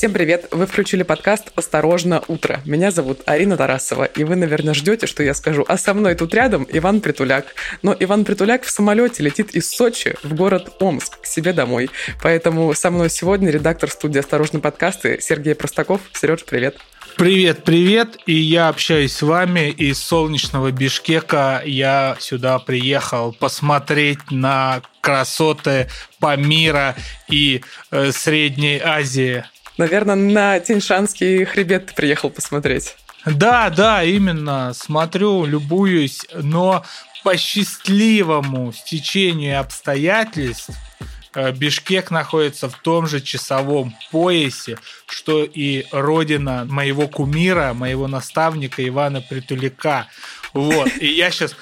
Всем привет! Вы включили подкаст «Осторожно, утро». Меня зовут Арина Тарасова, и вы, наверное, ждете, что я скажу. А со мной тут рядом Иван Притуляк. Но Иван Притуляк в самолете летит из Сочи в город Омск, к себе домой. Поэтому со мной сегодня редактор студии «Осторожно, подкасты» Сергей Простаков. Сереж, привет! Привет, привет, и я общаюсь с вами из солнечного Бишкека. Я сюда приехал посмотреть на красоты Памира и э, Средней Азии. Наверное, на Тиньшанский хребет ты приехал посмотреть. Да, да, именно. Смотрю, любуюсь, но по счастливому стечению обстоятельств Э, Бишкек находится в том же часовом поясе, что и родина моего кумира, моего наставника Ивана Притуляка. Вот. И я сейчас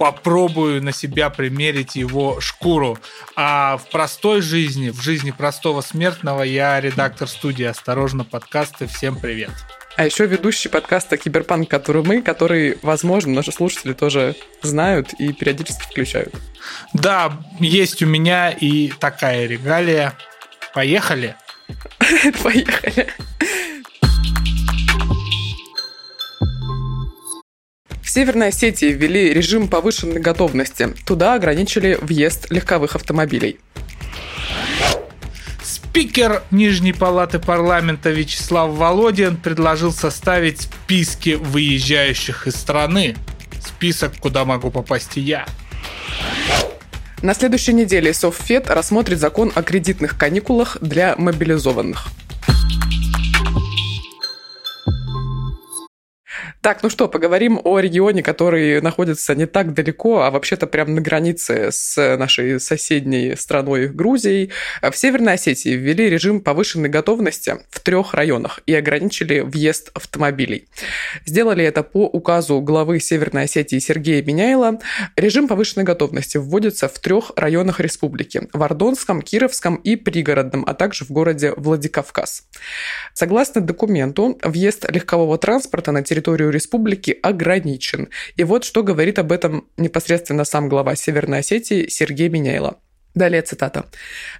попробую на себя примерить его шкуру. А в простой жизни, в жизни простого смертного, я редактор студии «Осторожно, подкасты». Всем привет! А еще ведущий подкаста «Киберпанк», который мы, который, возможно, наши слушатели тоже знают и периодически включают. Да, есть у меня и такая регалия. Поехали? Поехали. В Северной Осетии ввели режим повышенной готовности. Туда ограничили въезд легковых автомобилей. Спикер Нижней палаты парламента Вячеслав Володин предложил составить списки выезжающих из страны. Список, куда могу попасть и я. На следующей неделе Совфед рассмотрит закон о кредитных каникулах для мобилизованных. Так, ну что, поговорим о регионе, который находится не так далеко, а вообще-то прямо на границе с нашей соседней страной Грузией. В Северной Осетии ввели режим повышенной готовности в трех районах и ограничили въезд автомобилей. Сделали это по указу главы Северной Осетии Сергея Миняйла. Режим повышенной готовности вводится в трех районах республики – в Ордонском, Кировском и Пригородном, а также в городе Владикавказ. Согласно документу, въезд легкового транспорта на территорию республики ограничен. И вот что говорит об этом непосредственно сам глава Северной Осетии Сергей Миняйло. Далее цитата.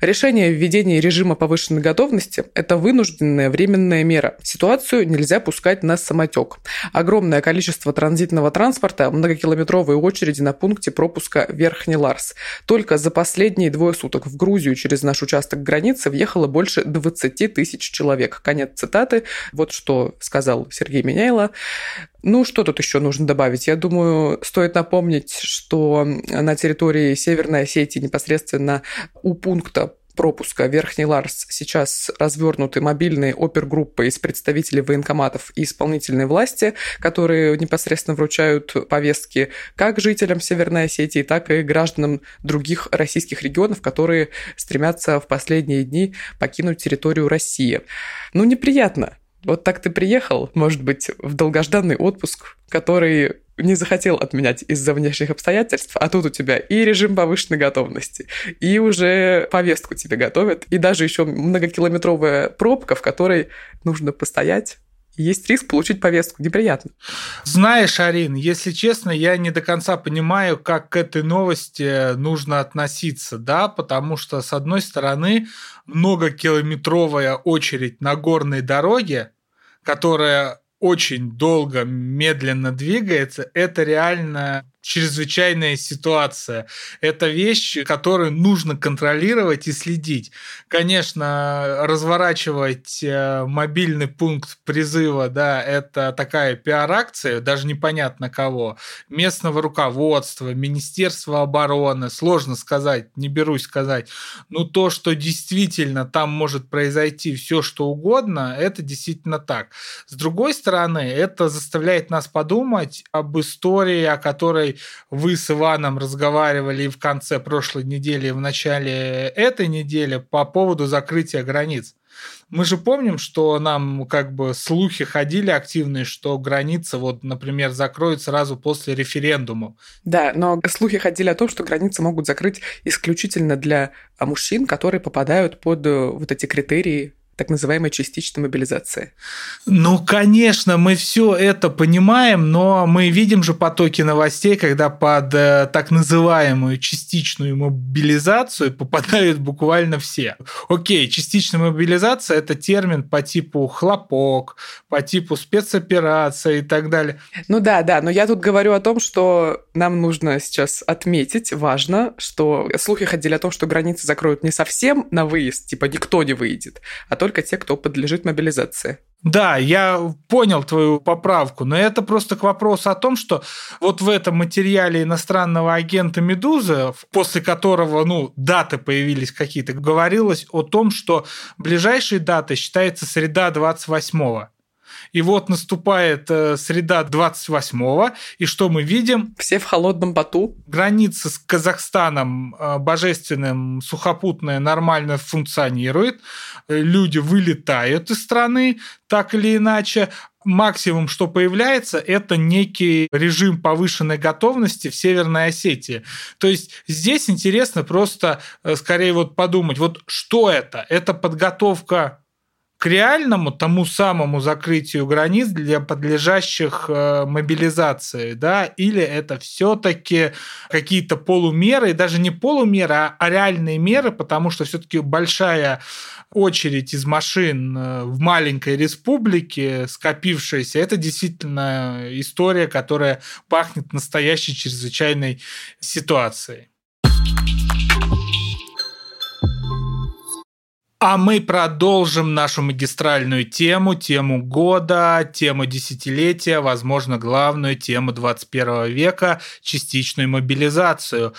«Решение о введении режима повышенной готовности – это вынужденная временная мера. Ситуацию нельзя пускать на самотек. Огромное количество транзитного транспорта, многокилометровые очереди на пункте пропуска Верхний Ларс. Только за последние двое суток в Грузию через наш участок границы въехало больше 20 тысяч человек». Конец цитаты. Вот что сказал Сергей Меняйло. Ну, что тут еще нужно добавить? Я думаю, стоит напомнить, что на территории Северной Осетии непосредственно у пункта пропуска Верхний Ларс сейчас развернуты мобильные опергруппы из представителей военкоматов и исполнительной власти, которые непосредственно вручают повестки как жителям Северной Осетии, так и гражданам других российских регионов, которые стремятся в последние дни покинуть территорию России. Ну, неприятно. Вот так ты приехал, может быть, в долгожданный отпуск, который не захотел отменять из-за внешних обстоятельств, а тут у тебя и режим повышенной готовности, и уже повестку тебе готовят, и даже еще многокилометровая пробка, в которой нужно постоять, есть риск получить повестку. Неприятно. Знаешь, Арин, если честно, я не до конца понимаю, как к этой новости нужно относиться, да, потому что, с одной стороны, многокилометровая очередь на горной дороге, которая очень долго, медленно двигается, это реально чрезвычайная ситуация. Это вещь, которую нужно контролировать и следить. Конечно, разворачивать э, мобильный пункт призыва, да, это такая пиар-акция, даже непонятно кого. Местного руководства, Министерства обороны, сложно сказать, не берусь сказать. Но то, что действительно там может произойти все, что угодно, это действительно так. С другой стороны, это заставляет нас подумать об истории, о которой вы с Иваном разговаривали и в конце прошлой недели, и в начале этой недели по поводу закрытия границ. Мы же помним, что нам как бы слухи ходили активные, что граница, вот, например, закроют сразу после референдума. Да, но слухи ходили о том, что границы могут закрыть исключительно для мужчин, которые попадают под э, вот эти критерии так называемой частичной мобилизации? Ну, конечно, мы все это понимаем, но мы видим же потоки новостей, когда под э, так называемую частичную мобилизацию попадают буквально все. Окей, частичная мобилизация – это термин по типу хлопок, по типу спецоперация и так далее. Ну да, да, но я тут говорю о том, что нам нужно сейчас отметить, важно, что слухи ходили о том, что границы закроют не совсем на выезд, типа никто не выйдет, а только те, кто подлежит мобилизации. Да, я понял твою поправку, но это просто к вопросу о том, что вот в этом материале иностранного агента «Медузы», после которого, ну, даты появились какие-то, говорилось о том, что ближайшей датой считается среда 28-го. И вот наступает э, среда 28-го, и что мы видим? Все в холодном поту. Граница с Казахстаном э, божественным, сухопутная, нормально функционирует. Люди вылетают из страны, так или иначе. Максимум, что появляется, это некий режим повышенной готовности в Северной Осетии. То есть здесь интересно просто э, скорее вот подумать, вот что это? Это подготовка к реальному тому самому закрытию границ для подлежащих э, мобилизации, да, или это все-таки какие-то полумеры, и даже не полумеры, а, а реальные меры, потому что все-таки большая очередь из машин э, в маленькой республике, скопившаяся, это действительно история, которая пахнет настоящей чрезвычайной ситуацией. А мы продолжим нашу магистральную тему, тему года, тему десятилетия, возможно, главную тему 21 века – частичную мобилизацию.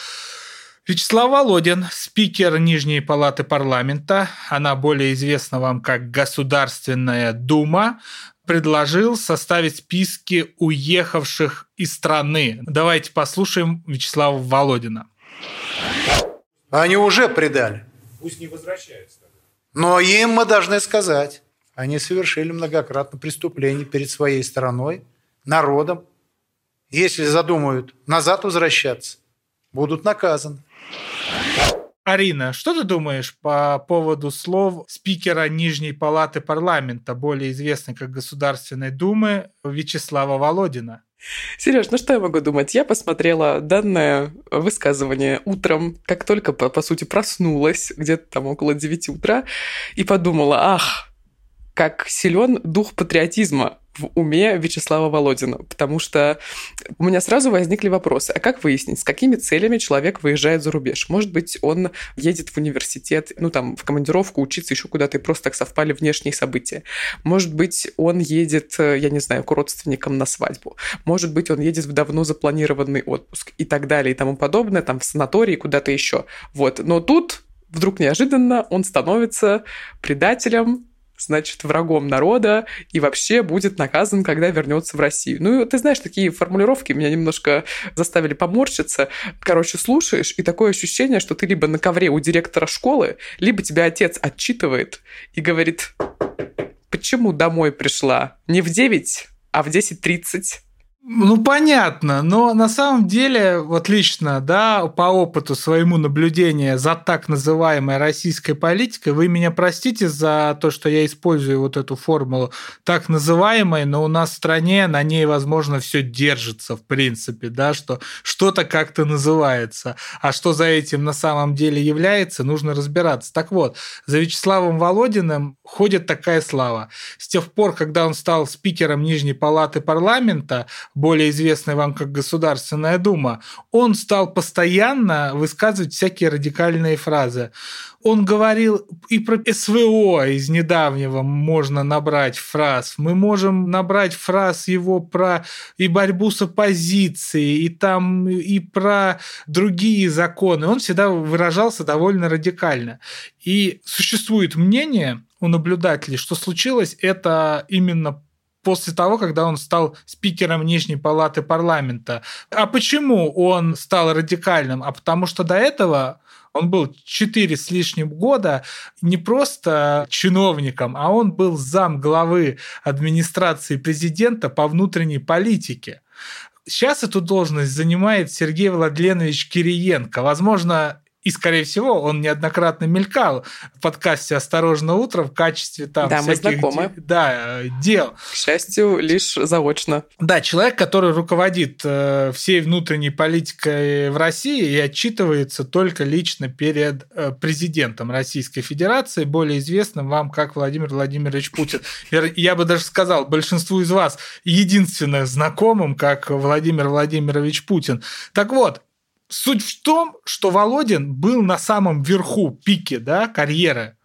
Вячеслав Володин, спикер Нижней палаты парламента, она более известна вам как Государственная Дума, предложил составить списки уехавших из страны. Давайте послушаем Вячеслава Володина. Они уже предали. Пусть не возвращаются. Но им мы должны сказать, они совершили многократно преступление перед своей страной, народом. Если задумают назад возвращаться, будут наказаны. Арина, что ты думаешь по поводу слов спикера Нижней палаты парламента, более известной как Государственной Думы, Вячеслава Володина? Сереж, ну что я могу думать? Я посмотрела данное высказывание утром, как только, по, по сути, проснулась, где-то там около 9 утра, и подумала, ах, как силен дух патриотизма в уме Вячеслава Володина, потому что у меня сразу возникли вопросы. А как выяснить, с какими целями человек выезжает за рубеж? Может быть, он едет в университет, ну там, в командировку учиться еще куда-то, и просто так совпали внешние события. Может быть, он едет, я не знаю, к родственникам на свадьбу. Может быть, он едет в давно запланированный отпуск и так далее и тому подобное, там в санатории, куда-то еще. Вот. Но тут вдруг неожиданно он становится предателем, значит, врагом народа и вообще будет наказан, когда вернется в Россию. Ну, ты знаешь, такие формулировки меня немножко заставили поморщиться. Короче, слушаешь, и такое ощущение, что ты либо на ковре у директора школы, либо тебя отец отчитывает и говорит, почему домой пришла? Не в 9, а в 10.30. Ну, понятно, но на самом деле, вот лично, да, по опыту своему наблюдения за так называемой российской политикой, вы меня простите за то, что я использую вот эту формулу так называемой, но у нас в стране на ней, возможно, все держится, в принципе, да, что что-то как-то называется, а что за этим на самом деле является, нужно разбираться. Так вот, за Вячеславом Володиным ходит такая слава. С тех пор, когда он стал спикером Нижней палаты парламента, более известная вам как Государственная Дума, он стал постоянно высказывать всякие радикальные фразы. Он говорил и про СВО из недавнего можно набрать фраз. Мы можем набрать фраз его про и борьбу с оппозицией, и там и про другие законы. Он всегда выражался довольно радикально. И существует мнение у наблюдателей, что случилось это именно после того, когда он стал спикером Нижней палаты парламента. А почему он стал радикальным? А потому что до этого он был четыре с лишним года не просто чиновником, а он был зам главы администрации президента по внутренней политике. Сейчас эту должность занимает Сергей Владленович Кириенко. Возможно, И, скорее всего, он неоднократно мелькал в подкасте «Осторожно, утро» в качестве там да, всяких мы знакомы. Де- да, дел. К счастью, лишь заочно. Да, человек, который руководит э, всей внутренней политикой в России и отчитывается только лично перед э, президентом Российской Федерации, более известным вам как Владимир Владимирович Путин. Я бы даже сказал, большинству из вас единственным знакомым как Владимир Владимирович Путин. Так вот, Суть в том, что Володин был на самом верху пике да, карьеры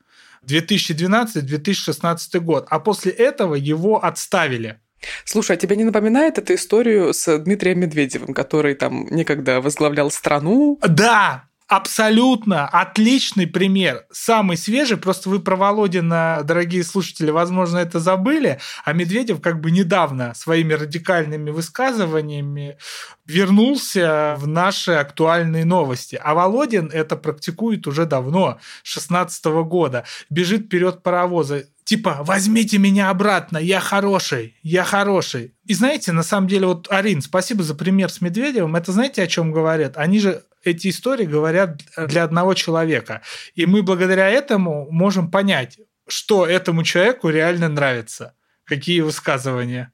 2012-2016 год, а после этого его отставили. Слушай, а тебе не напоминает эту историю с Дмитрием Медведевым, который там некогда возглавлял страну? Да, Абсолютно отличный пример. Самый свежий, просто вы про Володина, дорогие слушатели, возможно, это забыли, а Медведев как бы недавно своими радикальными высказываниями вернулся в наши актуальные новости. А Володин это практикует уже давно, 16 года. Бежит вперед паровоза типа, возьмите меня обратно, я хороший, я хороший. И знаете, на самом деле, вот, Арин, спасибо за пример с Медведевым. Это знаете, о чем говорят? Они же эти истории говорят для одного человека. И мы благодаря этому можем понять, что этому человеку реально нравится, какие высказывания.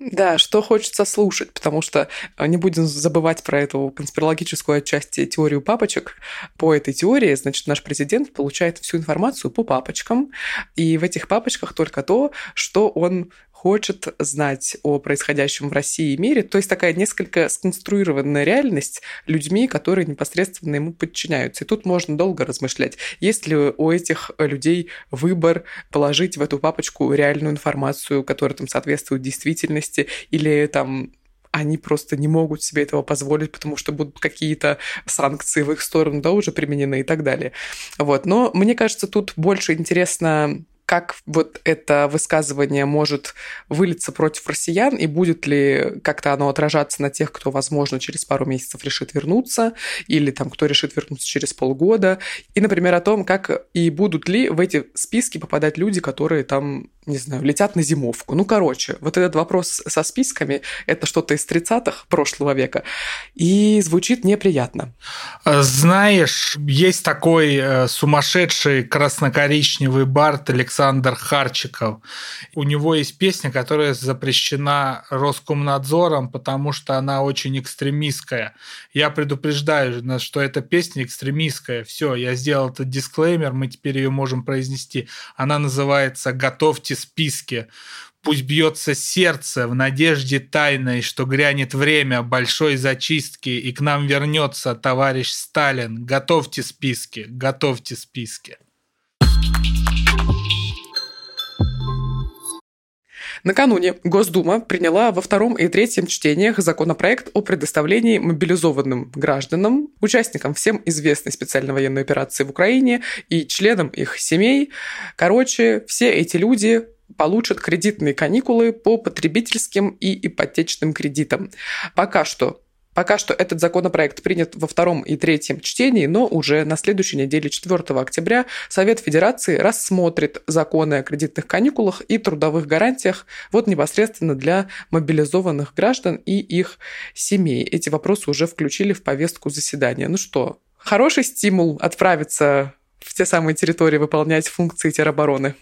Да, что хочется слушать, потому что э, не будем забывать про эту конспирологическую отчасти теорию папочек. По этой теории, значит, наш президент получает всю информацию по папочкам, и в этих папочках только то, что он хочет знать о происходящем в России и мире. То есть такая несколько сконструированная реальность людьми, которые непосредственно ему подчиняются. И тут можно долго размышлять, есть ли у этих людей выбор положить в эту папочку реальную информацию, которая там соответствует действительности, или там они просто не могут себе этого позволить, потому что будут какие-то санкции в их сторону, да, уже применены и так далее. Вот. Но мне кажется, тут больше интересно как вот это высказывание может вылиться против россиян, и будет ли как-то оно отражаться на тех, кто, возможно, через пару месяцев решит вернуться, или там кто решит вернуться через полгода, и, например, о том, как и будут ли в эти списки попадать люди, которые там не знаю, летят на зимовку. Ну, короче, вот этот вопрос со списками – это что-то из 30-х прошлого века, и звучит неприятно. Знаешь, есть такой э, сумасшедший красно-коричневый бард Александр Харчиков. У него есть песня, которая запрещена Роскомнадзором, потому что она очень экстремистская. Я предупреждаю, что эта песня экстремистская. Все, я сделал этот дисклеймер, мы теперь ее можем произнести. Она называется «Готовьте списке. Пусть бьется сердце в надежде тайной, что грянет время большой зачистки, и к нам вернется товарищ Сталин. Готовьте списки, готовьте списки. Накануне Госдума приняла во втором и третьем чтениях законопроект о предоставлении мобилизованным гражданам, участникам всем известной специальной военной операции в Украине и членам их семей. Короче, все эти люди получат кредитные каникулы по потребительским и ипотечным кредитам. Пока что Пока что этот законопроект принят во втором и третьем чтении, но уже на следующей неделе, 4 октября, Совет Федерации рассмотрит законы о кредитных каникулах и трудовых гарантиях вот непосредственно для мобилизованных граждан и их семей. Эти вопросы уже включили в повестку заседания. Ну что, хороший стимул отправиться в те самые территории выполнять функции теробороны.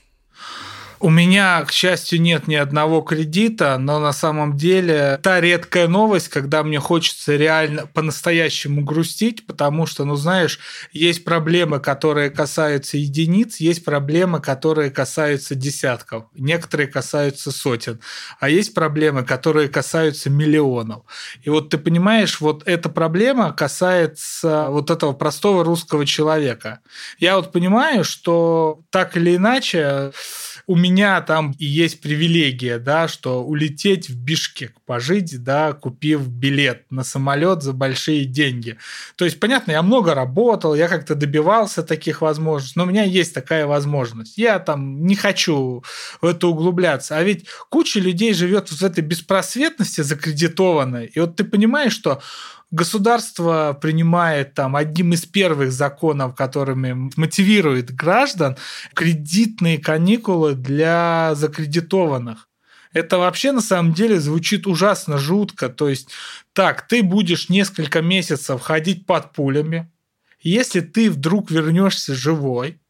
У меня, к счастью, нет ни одного кредита, но на самом деле та редкая новость, когда мне хочется реально по-настоящему грустить, потому что, ну знаешь, есть проблемы, которые касаются единиц, есть проблемы, которые касаются десятков, некоторые касаются сотен, а есть проблемы, которые касаются миллионов. И вот ты понимаешь, вот эта проблема касается вот этого простого русского человека. Я вот понимаю, что так или иначе у меня там и есть привилегия, да, что улететь в Бишкек, пожить, да, купив билет на самолет за большие деньги. То есть, понятно, я много работал, я как-то добивался таких возможностей, но у меня есть такая возможность. Я там не хочу в это углубляться. А ведь куча людей живет в этой беспросветности закредитованной. И вот ты понимаешь, что государство принимает там одним из первых законов, которыми мотивирует граждан, кредитные каникулы для закредитованных. Это вообще на самом деле звучит ужасно жутко. То есть, так, ты будешь несколько месяцев ходить под пулями, Если ты вдруг вернешься живой,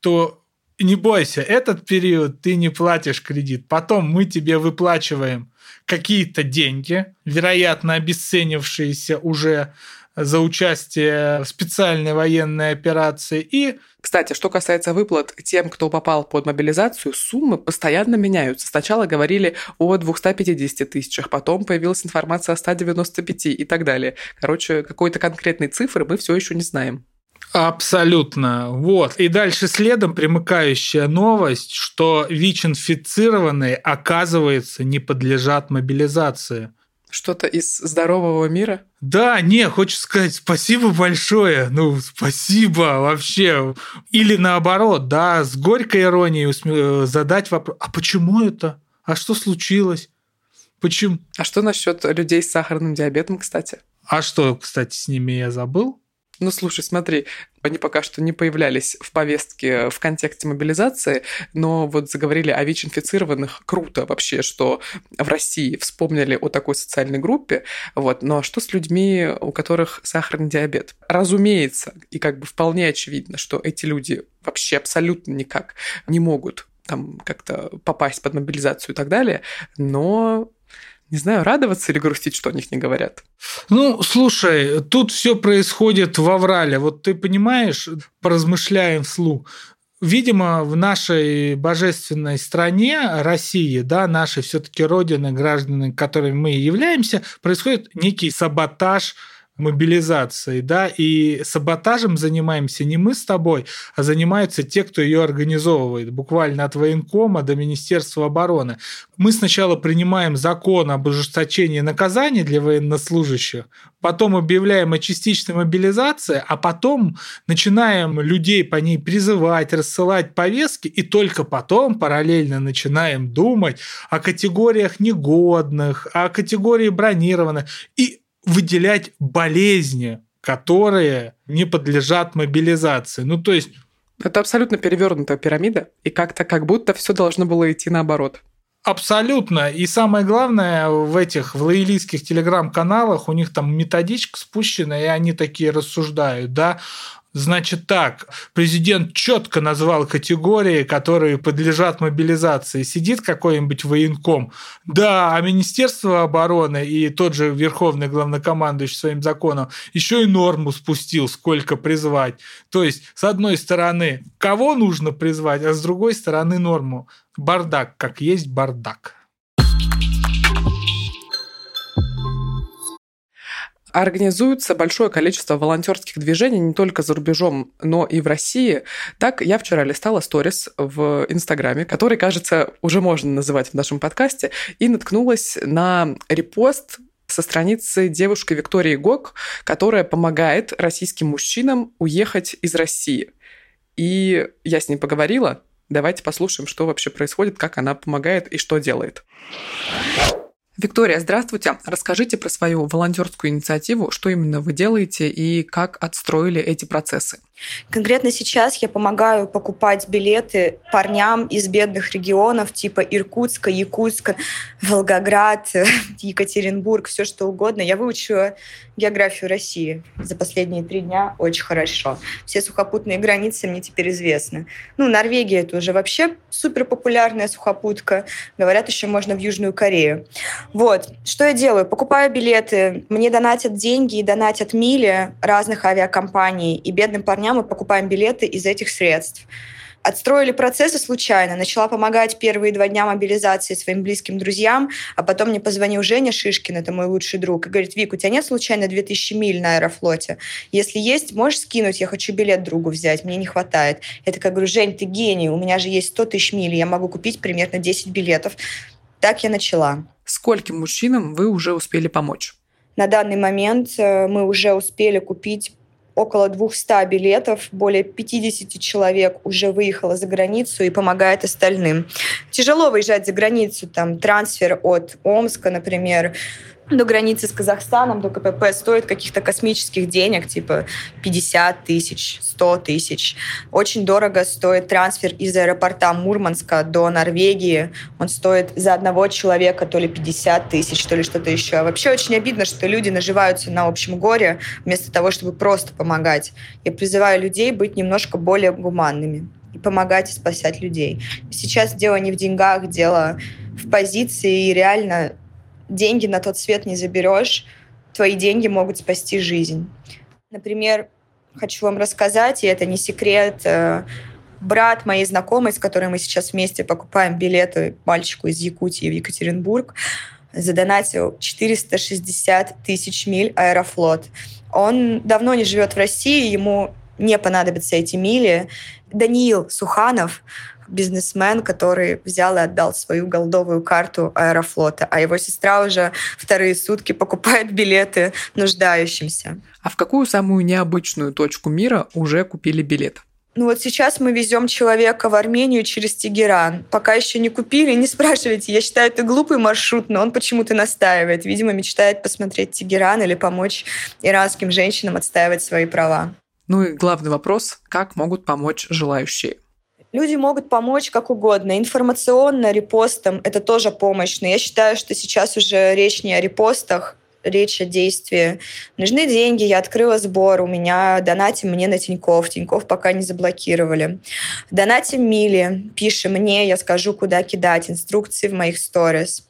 то не бойся, этот период ты не платишь кредит. Потом мы тебе выплачиваем какие-то деньги, вероятно, обесценившиеся уже за участие в специальной военной операции. И кстати, что касается выплат тем, кто попал под мобилизацию, суммы постоянно меняются. Сначала говорили о 250 тысячах, потом появилась информация о 195 и так далее. Короче, какой-то конкретной цифры мы все еще не знаем. Абсолютно. Вот. И дальше следом примыкающая новость, что ВИЧ-инфицированные, оказывается, не подлежат мобилизации. Что-то из здорового мира? Да, не, хочу сказать спасибо большое. Ну, спасибо вообще. Или наоборот, да, с горькой иронией э, задать вопрос, а почему это? А что случилось? Почему? А что насчет людей с сахарным диабетом, кстати? А что, кстати, с ними я забыл? Ну, слушай, смотри, они пока что не появлялись в повестке в контексте мобилизации, но вот заговорили о ВИЧ-инфицированных. Круто вообще, что в России вспомнили о такой социальной группе. Вот. Но что с людьми, у которых сахарный диабет? Разумеется, и как бы вполне очевидно, что эти люди вообще абсолютно никак не могут там как-то попасть под мобилизацию и так далее, но не знаю, радоваться или грустить, что о них не говорят. Ну, слушай, тут все происходит в Аврале. Вот ты понимаешь, поразмышляем вслух, видимо, в нашей божественной стране, России, да, нашей все-таки родины, граждане, которыми мы являемся, происходит некий саботаж мобилизации, да, и саботажем занимаемся не мы с тобой, а занимаются те, кто ее организовывает, буквально от военкома до Министерства обороны. Мы сначала принимаем закон об ужесточении наказаний для военнослужащих, потом объявляем о частичной мобилизации, а потом начинаем людей по ней призывать, рассылать повестки, и только потом параллельно начинаем думать о категориях негодных, о категории бронированных. И выделять болезни, которые не подлежат мобилизации. Ну, то есть... Это абсолютно перевернутая пирамида, и как-то как будто все должно было идти наоборот. Абсолютно. И самое главное, в этих в лоялистских телеграм-каналах у них там методичка спущена, и они такие рассуждают, да, Значит так, президент четко назвал категории, которые подлежат мобилизации. Сидит какой-нибудь военком, да, а Министерство обороны и тот же Верховный главнокомандующий своим законом еще и норму спустил, сколько призвать. То есть, с одной стороны, кого нужно призвать, а с другой стороны норму. Бардак, как есть бардак. Организуется большое количество волонтерских движений не только за рубежом, но и в России. Так, я вчера листала сторис в Инстаграме, который, кажется, уже можно называть в нашем подкасте, и наткнулась на репост со страницы девушки Виктории Гок, которая помогает российским мужчинам уехать из России. И я с ней поговорила. Давайте послушаем, что вообще происходит, как она помогает и что делает. Виктория, здравствуйте. Расскажите про свою волонтерскую инициативу, что именно вы делаете и как отстроили эти процессы. Конкретно сейчас я помогаю покупать билеты парням из бедных регионов типа Иркутска, Якутска, Волгоград, Екатеринбург, все что угодно. Я выучила географию России за последние три дня очень хорошо. Все сухопутные границы мне теперь известны. Ну, Норвегия это уже вообще супер популярная сухопутка. Говорят, еще можно в Южную Корею. Вот. Что я делаю? Покупаю билеты, мне донатят деньги и донатят мили разных авиакомпаний, и бедным парням мы покупаем билеты из этих средств. Отстроили процессы случайно. Начала помогать первые два дня мобилизации своим близким друзьям, а потом мне позвонил Женя Шишкин, это мой лучший друг, и говорит, Вик, у тебя нет случайно 2000 миль на Аэрофлоте? Если есть, можешь скинуть, я хочу билет другу взять, мне не хватает. Я такая говорю, Жень, ты гений, у меня же есть 100 тысяч миль, я могу купить примерно 10 билетов. Так я начала. Скольким мужчинам вы уже успели помочь? На данный момент э, мы уже успели купить около 200 билетов, более 50 человек уже выехало за границу и помогает остальным. Тяжело выезжать за границу, там трансфер от Омска, например, до границы с Казахстаном, до КПП стоит каких-то космических денег, типа 50 тысяч, 100 тысяч. Очень дорого стоит трансфер из аэропорта Мурманска до Норвегии. Он стоит за одного человека то ли 50 тысяч, то ли что-то еще. Вообще очень обидно, что люди наживаются на общем горе вместо того, чтобы просто помогать. Я призываю людей быть немножко более гуманными и помогать и спасать людей. Сейчас дело не в деньгах, дело в позиции и реально деньги на тот свет не заберешь, твои деньги могут спасти жизнь. Например, хочу вам рассказать, и это не секрет, э, брат моей знакомой, с которой мы сейчас вместе покупаем билеты мальчику из Якутии в Екатеринбург, задонатил 460 тысяч миль Аэрофлот. Он давно не живет в России, ему не понадобятся эти мили. Даниил Суханов бизнесмен, который взял и отдал свою голдовую карту Аэрофлота, а его сестра уже вторые сутки покупает билеты нуждающимся. А в какую самую необычную точку мира уже купили билет? Ну вот сейчас мы везем человека в Армению через Тегеран. Пока еще не купили, не спрашивайте. Я считаю, это глупый маршрут, но он почему-то настаивает. Видимо, мечтает посмотреть Тегеран или помочь иранским женщинам отстаивать свои права. Ну и главный вопрос, как могут помочь желающие? Люди могут помочь как угодно. Информационно, репостом — это тоже помощь. Но я считаю, что сейчас уже речь не о репостах, речь о действии. Нужны деньги, я открыла сбор, у меня донатим мне на Тиньков. Тиньков пока не заблокировали. Донатим Мили, пиши мне, я скажу, куда кидать, инструкции в моих сторис.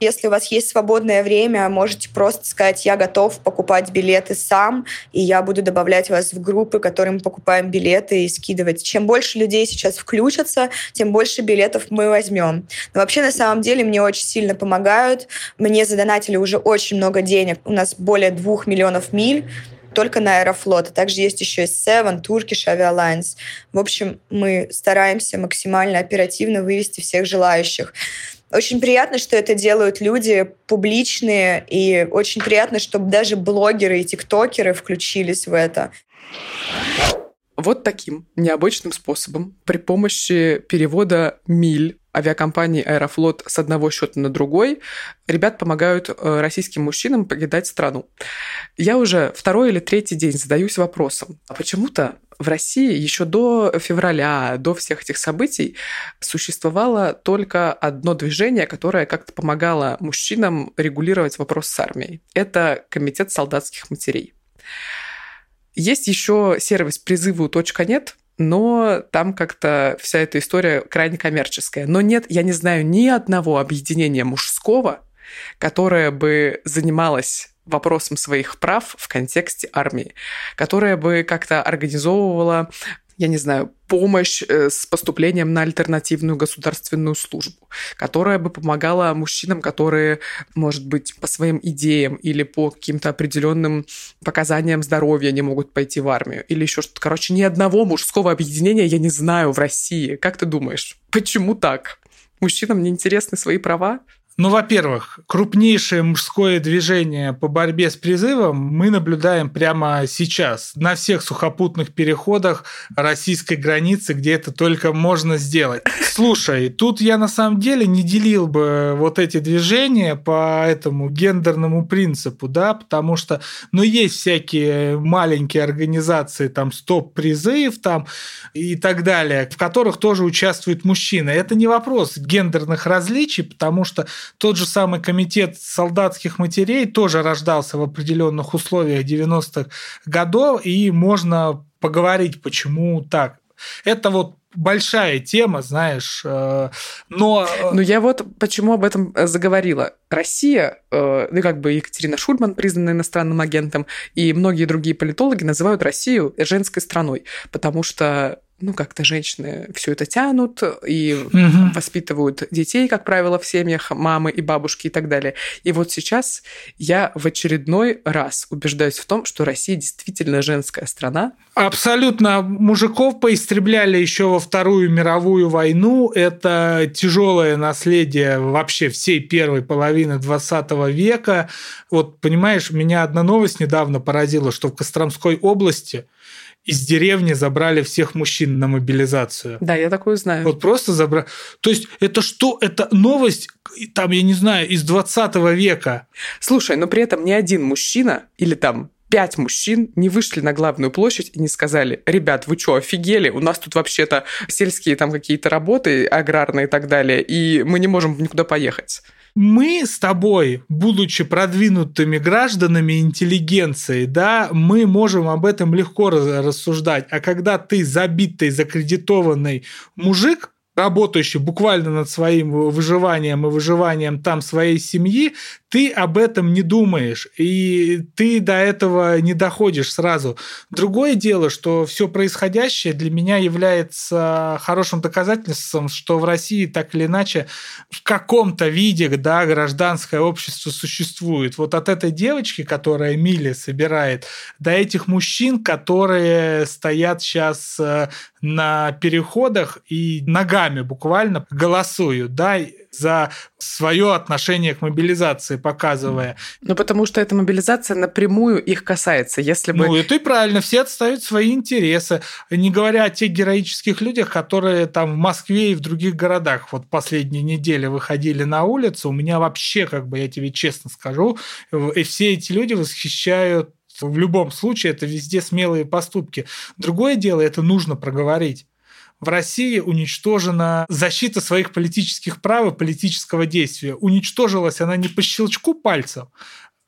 Если у вас есть свободное время, можете просто сказать, я готов покупать билеты сам, и я буду добавлять вас в группы, которым мы покупаем билеты и скидывать. Чем больше людей сейчас включатся, тем больше билетов мы возьмем. Но вообще, на самом деле, мне очень сильно помогают. Мне задонатили уже очень много денег. У нас более двух миллионов миль только на Аэрофлот. Также есть еще и Seven, Turkish Avialines. В общем, мы стараемся максимально оперативно вывести всех желающих. Очень приятно, что это делают люди публичные, и очень приятно, чтобы даже блогеры и тиктокеры включились в это. Вот таким необычным способом при помощи перевода миль авиакомпании «Аэрофлот» с одного счета на другой, ребят помогают э, российским мужчинам покидать страну. Я уже второй или третий день задаюсь вопросом, а почему-то в России еще до февраля, до всех этих событий существовало только одно движение, которое как-то помогало мужчинам регулировать вопрос с армией. Это Комитет солдатских матерей. Есть еще сервис призыву .нет, но там как-то вся эта история крайне коммерческая. Но нет, я не знаю ни одного объединения мужского, которое бы занималось вопросом своих прав в контексте армии, которая бы как-то организовывала я не знаю, помощь э, с поступлением на альтернативную государственную службу, которая бы помогала мужчинам, которые, может быть, по своим идеям или по каким-то определенным показаниям здоровья не могут пойти в армию, или еще что-то. Короче, ни одного мужского объединения я не знаю в России. Как ты думаешь, почему так? Мужчинам не интересны свои права? Ну, во-первых, крупнейшее мужское движение по борьбе с призывом мы наблюдаем прямо сейчас на всех сухопутных переходах российской границы, где это только можно сделать. Слушай, тут я на самом деле не делил бы вот эти движения по этому гендерному принципу, да, потому что, ну, есть всякие маленькие организации, там, стоп-призыв, там, и так далее, в которых тоже участвуют мужчины. Это не вопрос гендерных различий, потому что тот же самый комитет солдатских матерей тоже рождался в определенных условиях 90-х годов, и можно поговорить, почему так. Это вот большая тема, знаешь, э, но... Э, ну, я вот почему об этом э, заговорила. Россия, ну, как бы Екатерина Шульман, признанная иностранным агентом, и многие другие политологи называют Россию женской страной, потому что ну, как-то женщины все это тянут и угу. воспитывают детей, как правило, в семьях, мамы и бабушки и так далее. И вот сейчас я в очередной раз убеждаюсь в том, что Россия действительно женская страна. Абсолютно. Мужиков поистребляли еще во Вторую мировую войну. Это тяжелое наследие вообще всей первой половины 20 века. Вот, понимаешь, меня одна новость недавно поразила, что в Костромской области из деревни забрали всех мужчин на мобилизацию. Да, я такую знаю. Вот просто забрали. То есть это что? Это новость, там, я не знаю, из 20 века. Слушай, но при этом ни один мужчина или там пять мужчин не вышли на главную площадь и не сказали, ребят, вы что, офигели? У нас тут вообще-то сельские там какие-то работы аграрные и так далее, и мы не можем никуда поехать мы с тобой, будучи продвинутыми гражданами интеллигенции, да, мы можем об этом легко рассуждать. А когда ты забитый, закредитованный мужик, работающий буквально над своим выживанием и выживанием там своей семьи, ты об этом не думаешь, и ты до этого не доходишь сразу. Другое дело, что все происходящее для меня является хорошим доказательством, что в России так или иначе в каком-то виде да, гражданское общество существует. Вот от этой девочки, которая Мили собирает, до этих мужчин, которые стоят сейчас э, на переходах и ногами буквально голосуют, да, за свое отношение к мобилизации, показывая. Ну, потому что эта мобилизация напрямую их касается. Если бы... Ну, и ты правильно, все отстают свои интересы, не говоря о тех героических людях, которые там в Москве и в других городах вот последние недели выходили на улицу. У меня вообще, как бы я тебе честно скажу, и все эти люди восхищают в любом случае это везде смелые поступки. Другое дело, это нужно проговорить в России уничтожена защита своих политических прав и политического действия. Уничтожилась она не по щелчку пальцев,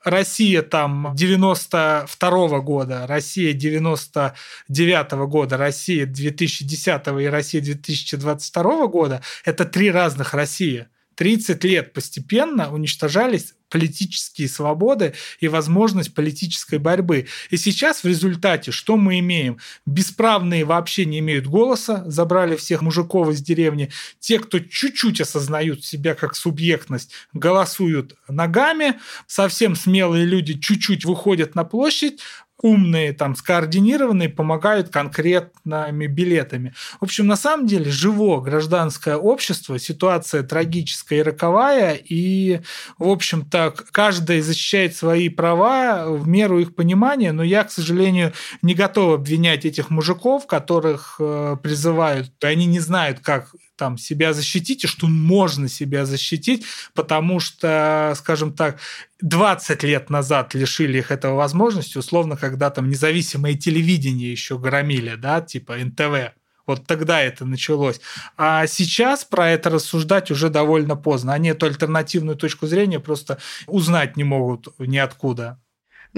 Россия там 92 -го года, Россия 99 -го года, Россия 2010 и Россия 2022 года – это три разных России. 30 лет постепенно уничтожались политические свободы и возможность политической борьбы. И сейчас в результате что мы имеем? Бесправные вообще не имеют голоса, забрали всех мужиков из деревни. Те, кто чуть-чуть осознают себя как субъектность, голосуют ногами. Совсем смелые люди чуть-чуть выходят на площадь, умные, там, скоординированные, помогают конкретными билетами. В общем, на самом деле, живо гражданское общество, ситуация трагическая и роковая, и, в общем-то, каждый защищает свои права в меру их понимания, но я, к сожалению, не готов обвинять этих мужиков, которых э, призывают, они не знают, как там себя защитить, и что можно себя защитить, потому что, скажем так, 20 лет назад лишили их этого возможности, условно, когда там независимое телевидение еще громили, да, типа НТВ. Вот тогда это началось. А сейчас про это рассуждать уже довольно поздно. Они эту альтернативную точку зрения просто узнать не могут ниоткуда.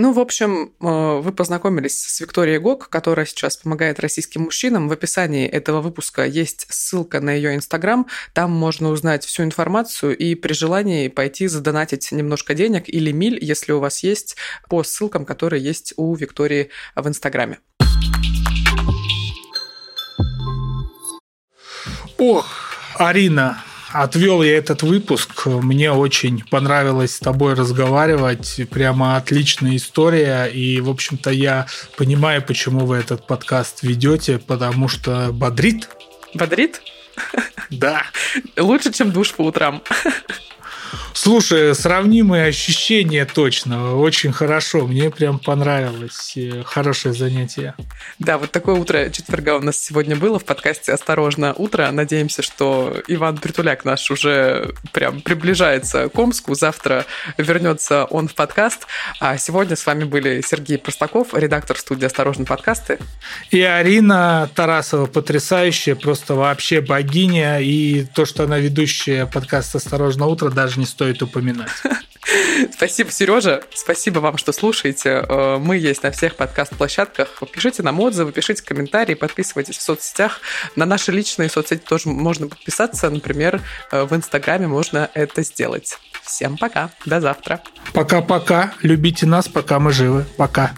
Ну, в общем, э, вы познакомились с Викторией Гог, которая сейчас помогает российским мужчинам. В описании этого выпуска есть ссылка на ее Инстаграм. Там можно узнать всю информацию и при желании пойти задонатить немножко денег или миль, если у вас есть, по ссылкам, которые есть у Виктории в Инстаграме. Ох, Арина, Отвел я этот выпуск. Мне очень понравилось с тобой разговаривать. Прямо отличная история. И, в общем-то, я понимаю, почему вы этот подкаст ведете, потому что бодрит. Бодрит? Да. Лучше, чем душ по утрам. Слушай, сравнимые ощущения точно. Очень хорошо. Мне прям понравилось. Э, хорошее занятие. Да, вот такое утро четверга у нас сегодня было в подкасте «Осторожно, утро». Надеемся, что Иван Притуляк наш уже прям приближается к Омску. Завтра вернется он в подкаст. А сегодня с вами были Сергей Простаков, редактор студии «Осторожно, подкасты». И Арина Тарасова, потрясающая, просто вообще богиня. И то, что она ведущая подкаста «Осторожно, утро», даже не стоит упоминать. Спасибо, Сережа. Спасибо вам, что слушаете. Э, мы есть на всех подкаст-площадках. Пишите нам отзывы, пишите комментарии, подписывайтесь в соцсетях. На наши личные соцсети тоже можно подписаться. Например, э, в Инстаграме можно это сделать. Всем пока. До завтра. Пока-пока. Любите нас, пока мы живы. Пока.